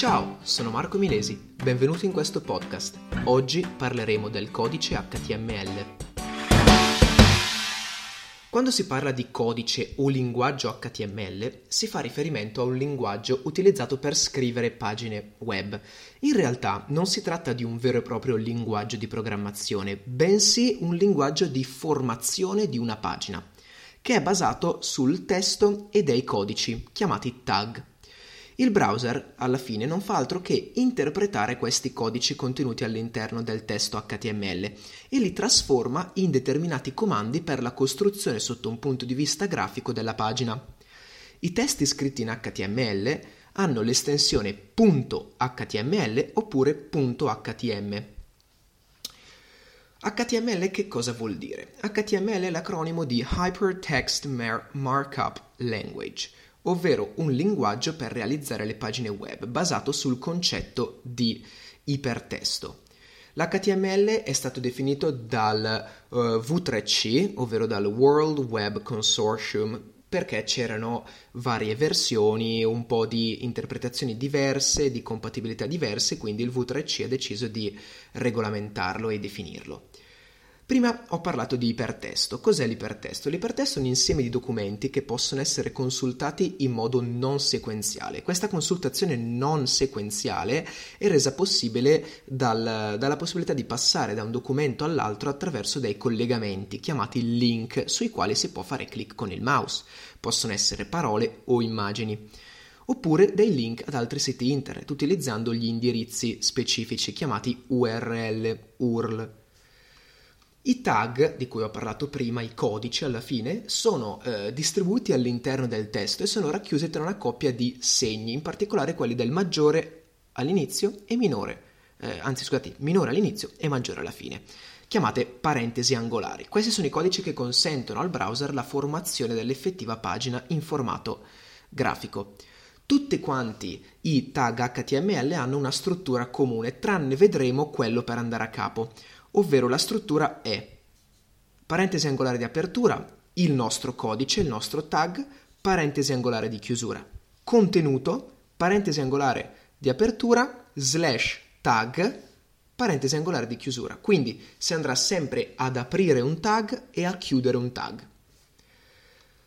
Ciao, sono Marco Milesi, benvenuto in questo podcast. Oggi parleremo del codice HTML. Quando si parla di codice o linguaggio HTML, si fa riferimento a un linguaggio utilizzato per scrivere pagine web. In realtà non si tratta di un vero e proprio linguaggio di programmazione, bensì un linguaggio di formazione di una pagina, che è basato sul testo e dei codici, chiamati tag. Il browser, alla fine, non fa altro che interpretare questi codici contenuti all'interno del testo HTML e li trasforma in determinati comandi per la costruzione sotto un punto di vista grafico della pagina. I testi scritti in HTML hanno l'estensione .html oppure .htm. HTML che cosa vuol dire? HTML è l'acronimo di Hypertext Markup Language ovvero un linguaggio per realizzare le pagine web basato sul concetto di ipertesto. L'HTML è stato definito dal uh, V3C, ovvero dal World Web Consortium, perché c'erano varie versioni, un po' di interpretazioni diverse, di compatibilità diverse, quindi il V3C ha deciso di regolamentarlo e definirlo. Prima ho parlato di ipertesto. Cos'è l'ipertesto? L'ipertesto è un insieme di documenti che possono essere consultati in modo non sequenziale. Questa consultazione non sequenziale è resa possibile dal, dalla possibilità di passare da un documento all'altro attraverso dei collegamenti chiamati link sui quali si può fare clic con il mouse. Possono essere parole o immagini oppure dei link ad altri siti internet utilizzando gli indirizzi specifici chiamati URL, URL. I tag, di cui ho parlato prima, i codici alla fine, sono eh, distribuiti all'interno del testo e sono racchiusi tra una coppia di segni, in particolare quelli del maggiore all'inizio e minore, eh, anzi scusate, minore all'inizio e maggiore alla fine, chiamate parentesi angolari. Questi sono i codici che consentono al browser la formazione dell'effettiva pagina in formato grafico. Tutti quanti i tag HTML hanno una struttura comune, tranne vedremo quello per andare a capo ovvero la struttura è parentesi angolare di apertura, il nostro codice, il nostro tag, parentesi angolare di chiusura, contenuto, parentesi angolare di apertura, slash tag, parentesi angolare di chiusura. Quindi si andrà sempre ad aprire un tag e a chiudere un tag.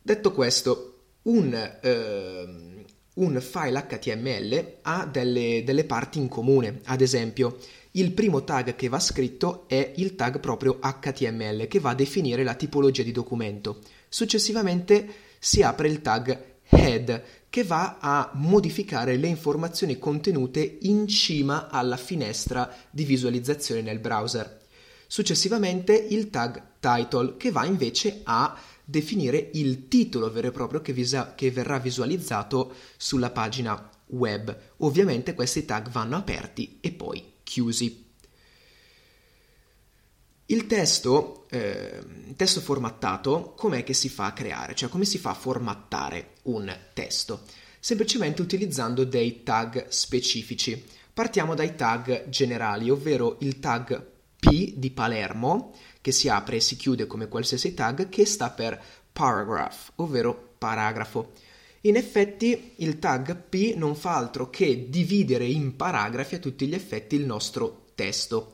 Detto questo, un, eh, un file HTML ha delle, delle parti in comune, ad esempio il primo tag che va scritto è il tag proprio HTML che va a definire la tipologia di documento. Successivamente si apre il tag head che va a modificare le informazioni contenute in cima alla finestra di visualizzazione nel browser. Successivamente il tag title che va invece a definire il titolo vero e proprio che, visa- che verrà visualizzato sulla pagina web. Ovviamente questi tag vanno aperti e poi chiusi. Il testo, eh, testo formattato, com'è che si fa a creare? Cioè come si fa a formattare un testo? Semplicemente utilizzando dei tag specifici. Partiamo dai tag generali, ovvero il tag P di Palermo, che si apre e si chiude come qualsiasi tag, che sta per paragraph, ovvero paragrafo. In effetti il tag P non fa altro che dividere in paragrafi a tutti gli effetti il nostro testo.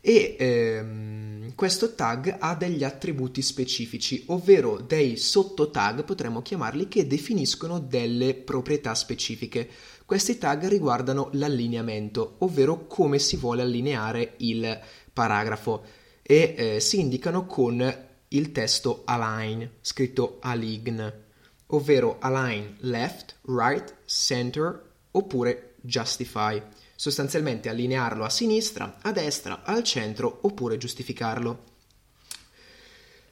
E ehm, questo tag ha degli attributi specifici, ovvero dei sottotag, potremmo chiamarli, che definiscono delle proprietà specifiche. Questi tag riguardano l'allineamento, ovvero come si vuole allineare il paragrafo. E eh, si indicano con il testo align, scritto align ovvero align left, right, center oppure justify, sostanzialmente allinearlo a sinistra, a destra, al centro oppure giustificarlo.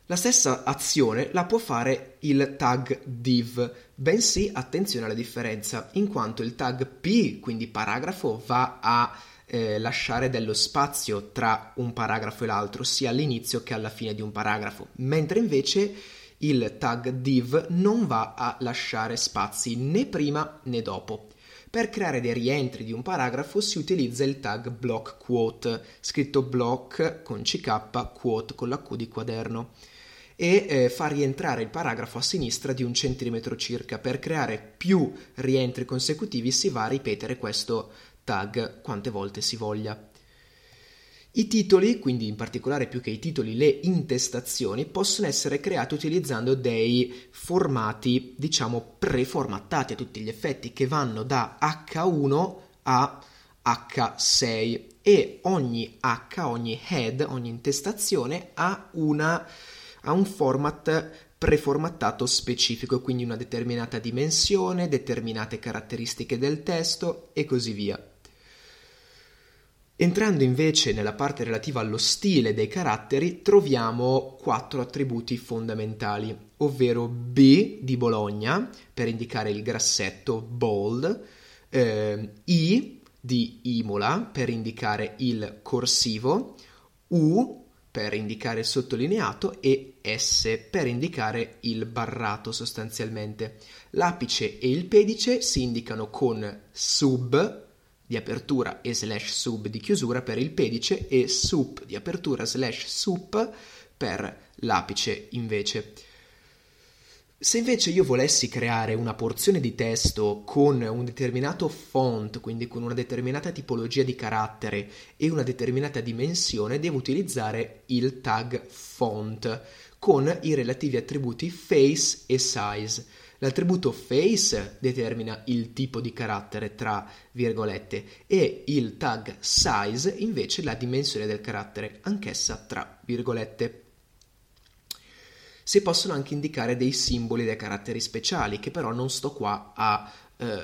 La stessa azione la può fare il tag div, bensì attenzione alla differenza, in quanto il tag p, quindi paragrafo, va a eh, lasciare dello spazio tra un paragrafo e l'altro, sia all'inizio che alla fine di un paragrafo, mentre invece il tag div non va a lasciare spazi né prima né dopo. Per creare dei rientri di un paragrafo si utilizza il tag block quote, scritto block con CK, quote con la Q di quaderno. e eh, fa rientrare il paragrafo a sinistra di un centimetro circa. Per creare più rientri consecutivi si va a ripetere questo tag quante volte si voglia. I titoli, quindi in particolare più che i titoli, le intestazioni, possono essere creati utilizzando dei formati, diciamo, preformattati a tutti gli effetti, che vanno da H1 a H6 e ogni H, ogni head, ogni intestazione ha, una, ha un format preformattato specifico, quindi una determinata dimensione, determinate caratteristiche del testo e così via. Entrando invece nella parte relativa allo stile dei caratteri, troviamo quattro attributi fondamentali, ovvero B di Bologna, per indicare il grassetto bold, eh, I di Imola, per indicare il corsivo, U per indicare il sottolineato e S per indicare il barrato sostanzialmente. L'apice e il pedice si indicano con sub di apertura e slash sub di chiusura per il pedice e sup di apertura slash sup per l'apice invece. Se invece io volessi creare una porzione di testo con un determinato font, quindi con una determinata tipologia di carattere e una determinata dimensione, devo utilizzare il tag font con i relativi attributi face e size. L'attributo face determina il tipo di carattere tra virgolette e il tag size invece la dimensione del carattere, anch'essa tra virgolette. Si possono anche indicare dei simboli dei caratteri speciali che però non sto qua a eh,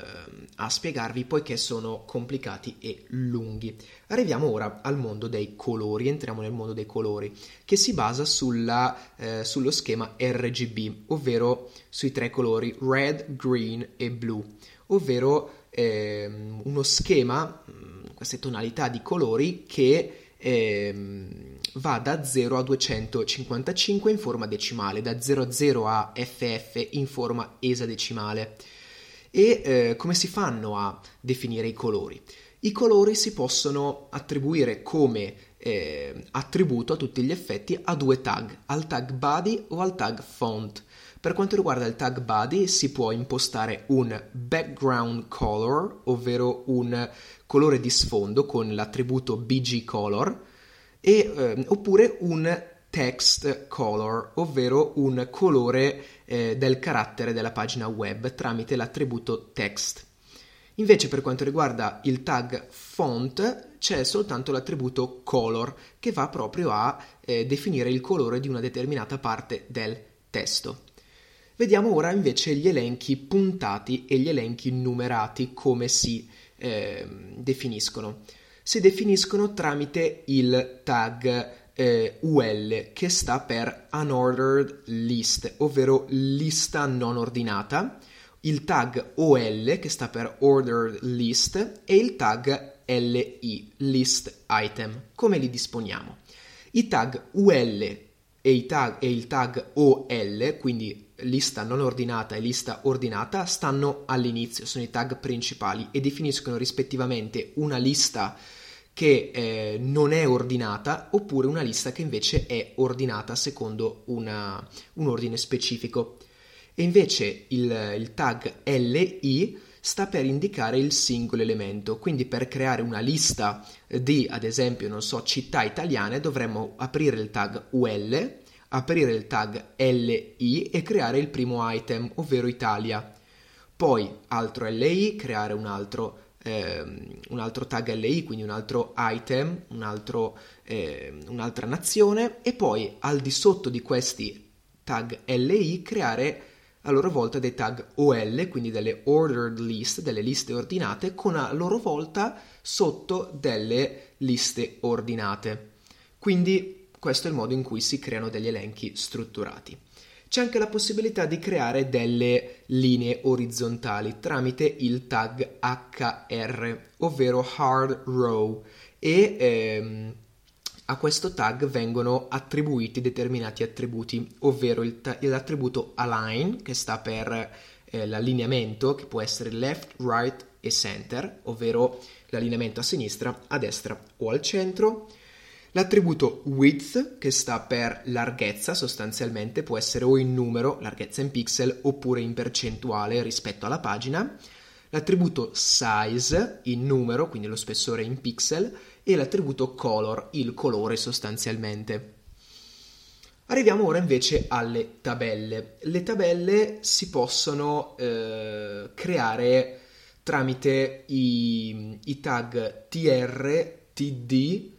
a spiegarvi poiché sono complicati e lunghi. Arriviamo ora al mondo dei colori, entriamo nel mondo dei colori, che si basa sulla, eh, sullo schema RGB, ovvero sui tre colori red, green e blue, ovvero eh, uno schema, mm, queste tonalità di colori che eh, va da 0 a 255 in forma decimale, da 0 a 0 a FF in forma esadecimale. E eh, come si fanno a definire i colori? I colori si possono attribuire come eh, attributo a tutti gli effetti a due tag, al tag body o al tag font. Per quanto riguarda il tag body si può impostare un background color, ovvero un colore di sfondo con l'attributo bg color, e, eh, oppure un text color, ovvero un colore eh, del carattere della pagina web tramite l'attributo text. Invece per quanto riguarda il tag font c'è soltanto l'attributo color che va proprio a eh, definire il colore di una determinata parte del testo. Vediamo ora invece gli elenchi puntati e gli elenchi numerati come si eh, definiscono. Si definiscono tramite il tag eh, UL che sta per Unordered List, ovvero lista non ordinata, il tag OL che sta per Ordered List e il tag LI, List Item. Come li disponiamo? I tag UL e, tag, e il tag OL, quindi lista non ordinata e lista ordinata, stanno all'inizio, sono i tag principali e definiscono rispettivamente una lista che eh, non è ordinata oppure una lista che invece è ordinata secondo una, un ordine specifico. E invece il, il tag LI sta per indicare il singolo elemento, quindi per creare una lista di, ad esempio, non so, città italiane dovremmo aprire il tag UL, aprire il tag LI e creare il primo item, ovvero Italia. Poi altro LI, creare un altro eh, un altro tag LI, quindi un altro item, un altro, eh, un'altra nazione e poi al di sotto di questi tag LI creare a loro volta dei tag OL, quindi delle ordered list, delle liste ordinate, con a loro volta sotto delle liste ordinate. Quindi questo è il modo in cui si creano degli elenchi strutturati. C'è anche la possibilità di creare delle linee orizzontali tramite il tag HR, ovvero hard row, e ehm, a questo tag vengono attribuiti determinati attributi, ovvero ta- l'attributo align, che sta per eh, l'allineamento, che può essere left, right e center, ovvero l'allineamento a sinistra, a destra o al centro, L'attributo width, che sta per larghezza sostanzialmente, può essere o in numero, larghezza in pixel, oppure in percentuale rispetto alla pagina. L'attributo size, in numero, quindi lo spessore in pixel, e l'attributo color, il colore sostanzialmente. Arriviamo ora invece alle tabelle. Le tabelle si possono eh, creare tramite i, i, tag tr, td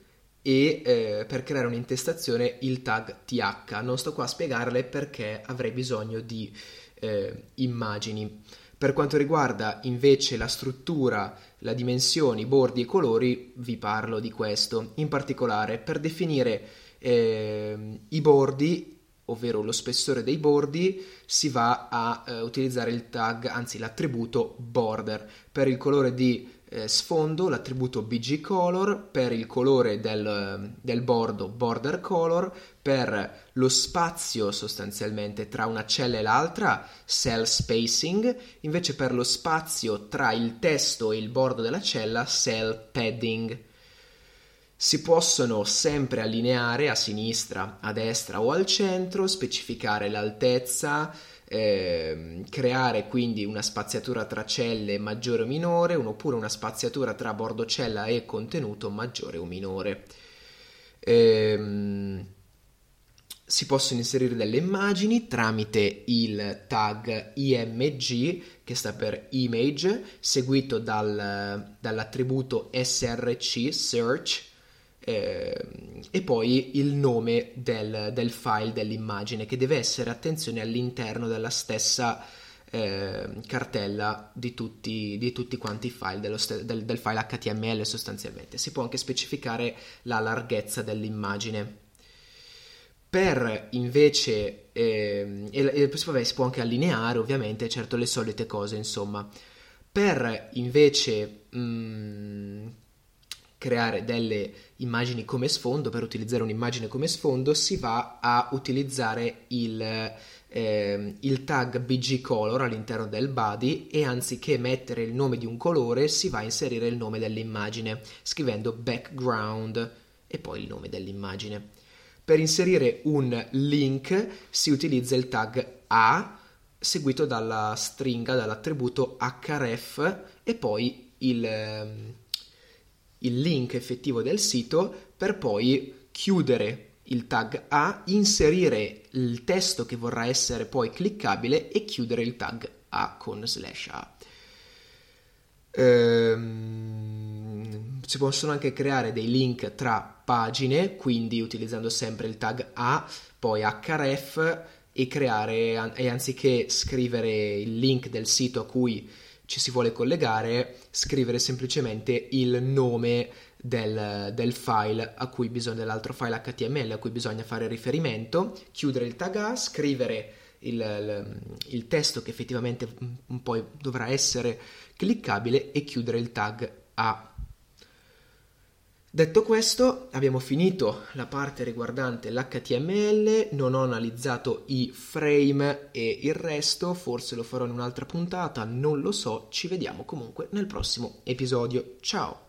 e eh, per creare un'intestazione il tag th. Non sto qua a spiegarle perché avrei bisogno di eh, immagini. Per quanto riguarda invece la struttura, la dimensione, i bordi e i colori, vi parlo di questo. In particolare, per definire eh, i bordi, ovvero lo spessore dei bordi, si va a eh, utilizzare il tag, anzi l'attributo border. Per il colore di eh, sfondo l'attributo BG color, per il colore del, del bordo border color, per lo spazio sostanzialmente tra una cella e l'altra cell spacing, invece per lo spazio tra il testo e il bordo della cella cell padding. Si possono sempre allineare a sinistra, a destra o al centro, specificare l'altezza, eh, creare quindi una spaziatura tra celle maggiore o minore, oppure una spaziatura tra bordocella e contenuto maggiore o minore. Eh, si possono inserire delle immagini tramite il tag img che sta per image seguito dal, dall'attributo src search eh, e poi il nome del, del, file dell'immagine che deve essere, attenzione, all'interno della stessa eh, cartella di tutti, di tutti, quanti i file, st- del, del file HTML sostanzialmente. Si può anche specificare la larghezza dell'immagine. Per invece, eh, e, e, vabbè, si può anche allineare ovviamente, certo le solite cose insomma. Per invece mh, mm, creare delle immagini come sfondo, per utilizzare un'immagine come sfondo si va a utilizzare il, eh, il tag BG color all'interno del body e anziché mettere il nome di un colore si va a inserire il nome dell'immagine scrivendo background e poi il nome dell'immagine. Per inserire un link si utilizza il tag A seguito dalla stringa, dall'attributo href e poi il ehm, il link effettivo del sito per poi chiudere il tag A, inserire il testo che vorrà essere poi cliccabile e chiudere il tag A con slash A. Ehm, si possono anche creare dei link tra pagine, quindi utilizzando sempre il tag A, poi href e creare, e anziché scrivere il link del sito a cui ci si vuole collegare, scrivere semplicemente il nome del, del, file a cui bisogna, dell'altro file HTML a cui bisogna fare riferimento, chiudere il tag A, scrivere il, il, il testo che effettivamente poi dovrà essere cliccabile e chiudere il tag A. Detto questo, abbiamo finito la parte riguardante l'HTML, non ho analizzato i frame e il resto, forse lo farò in un'altra puntata, non lo so, ci vediamo comunque nel prossimo episodio. Ciao!